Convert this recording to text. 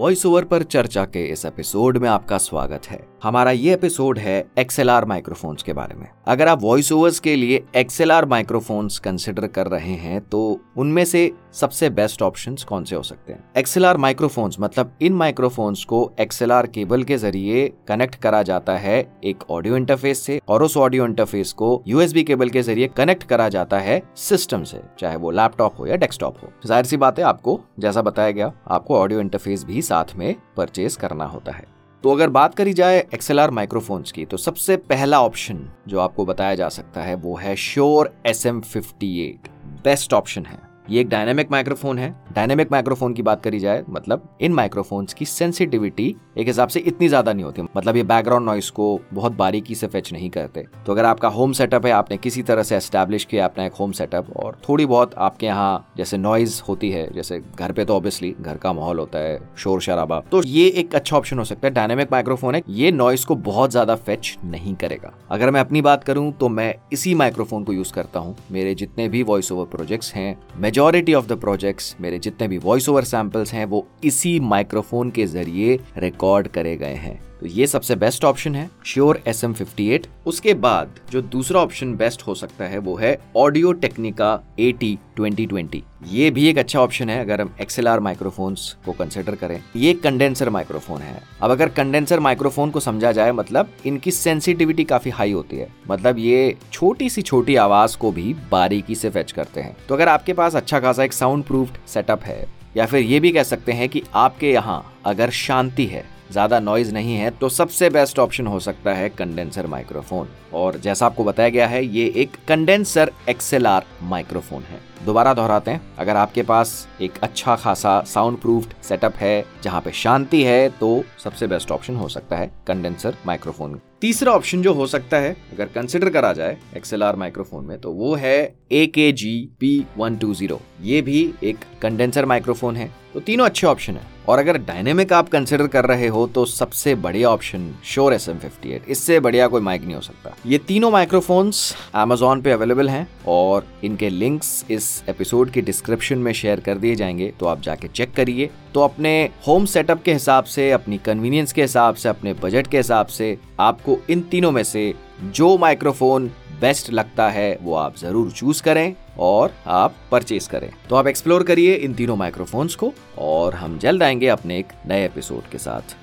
Voice over पर चर्चा के इस एपिसोड में आपका स्वागत है। हमारा ये एपिसोड है एक्सएलआर माइक्रोफोन्स के बारे में। अगर आप वॉइस ओवर्स के लिए एक्सएलआर माइक्रोफोन्स कंसिडर कर रहे हैं तो उनमें से सबसे बेस्ट ऑप्शन कौन से हो सकते हैं? एक्सएलआर माइक्रोफोन्स मतलब इन माइक्रोफोन्स को एक्सएलआर केबल के ज़रिए कनेक्ट करा जाता है एक ऑडियो इंटरफेस से और उस ऑडियो इंटरफेस को यूएसबी केबल के ज़रिए कनेक्ट करा जाता है सिस्टम से, चाहे वो लैपटॉप हो या डेस्कटॉप हो। ज़ाहिर सी बात है, आपको, जैसा बताया गया, आपको ऑडियो इंटरफेस भी साथ में परचेज करना होता है। तो अगर बात करी जाए एक्सएलआर माइक्रोफोन्स की तो सबसे पहला ऑप्शन जो आपको बताया जा सकता है, वो है Shure S M fifty eight best option है। ये एक डायनेमिक माइक्रोफोन है। डायनेमिक माइक्रोफोन की बात करी जाए मतलब इन माइक्रोफोन्स की सेंसिटिविटी एक हिसाब से इतनी ज़्यादा नहीं होती। मतलब ये बैकग्राउंड नॉइस को बहुत बारीकी से फेच नहीं करते। तो अगर आपका होम सेटअप है, आपने किसी तरह से एस्टेब्लिश किया, अपना एक होम सेटअप और थोड़ी बहुत आपके यहाँ जैसे नॉइज़ होती है, जैसे घर पे तो ऑब्वियसली घर का माहौल होता है, शोर शराबा तो ये एक अच्छा ऑप्शन हो सकता है। डायनेमिक माइक्रोफोन है, ये नॉइस को बहुत ज़्यादा फेच नहीं करेगा। अगर मैं अपनी बात करूँ तो मैं इसी माइक्रोफोन को यूज़ करता हूँ। मेरे जितने भी वॉइस ओवर प्रोजेक्ट्स हैं मेजोरिटी ऑफ़ द प्रोजेक्ट्स मेरे जितने भी वॉइस ओवर सैंपल्स हैं, वो इसी माइक्रोफोन के ज़रिए रिकॉर्ड करे गए हैं। तो ये सबसे बेस्ट ऑप्शन है श्योर एस एम उसके बाद जो दूसरा ऑप्शन बेस्ट हो सकता है, वो है Audio Technica A T twenty twenty ये भी एक अच्छा ऑप्शन है, अगर हम एक्सएलआर माइक्रोफोन्स को कंसिडर करें। ये कंडेंसर माइक्रोफोन है। अब अगर कंडेंसर माइक्रोफोन को समझा जाए मतलब इनकी सेंसिटिविटी काफ़ी हाई होती है। मतलब ये छोटी सी छोटी आवाज़ को भी बारीकी से फेच करते हैं। तो अगर आपके पास अच्छा खासा एक साउंड प्रूफ सेटअप है, या फिर ये भी कह सकते हैं कि आपके यहाँ अगर शांति है ज़्यादा नॉइज़ नहीं है तो सबसे बेस्ट ऑप्शन हो सकता है कंडेंसर माइक्रोफोन और जैसा आपको बताया गया है, ये एक कंडेंसर एक्सएलआर माइक्रोफोन है. दोबारा दोहराते हैं. अगर आपके पास एक अच्छा खासा साउंड प्रूफ सेटअप है, जहाँ पे शांति है तो सबसे बेस्ट ऑप्शन हो सकता है कंडेंसर माइक्रोफोन तीसरा ऑप्शन जो हो सकता है, अगर कंसिडर करा जाए एक्सएलआर माइक्रोफोन में तो वो है A K G P one two zero ये भी एक कंडेंसर माइक्रोफोन है तो तीनों अच्छे ऑप्शन है। और अगर डायनेमिक आप कंसिडर कर रहे हो तो सबसे बढ़िया option Shure S M fifty eight इससे बढ़िया कोई माइक नहीं हो सकता। ये तीनों माइक्रोफोन्स अमेजोन पे अवेलेबल हैं, और इनके लिंक्स इस एपिसोड के डिस्क्रिप्शन में शेयर कर दिए जाएँगे तो आप जाके चेक करिए। तो अपने होम सेटअप के हिसाब से, अपनी कन्वीनियंस के हिसाब से, अपने बजट के हिसाब से आपको इन तीनों में से जो माइक्रोफोन बेस्ट लगता है, वो आप ज़रूर चूज़ करें और आप परचेज करें। तो आप एक्सप्लोर करिए इन तीनों माइक्रोफोन्स को और हम जल्द आएँगे अपने एक नए एपिसोड के साथ।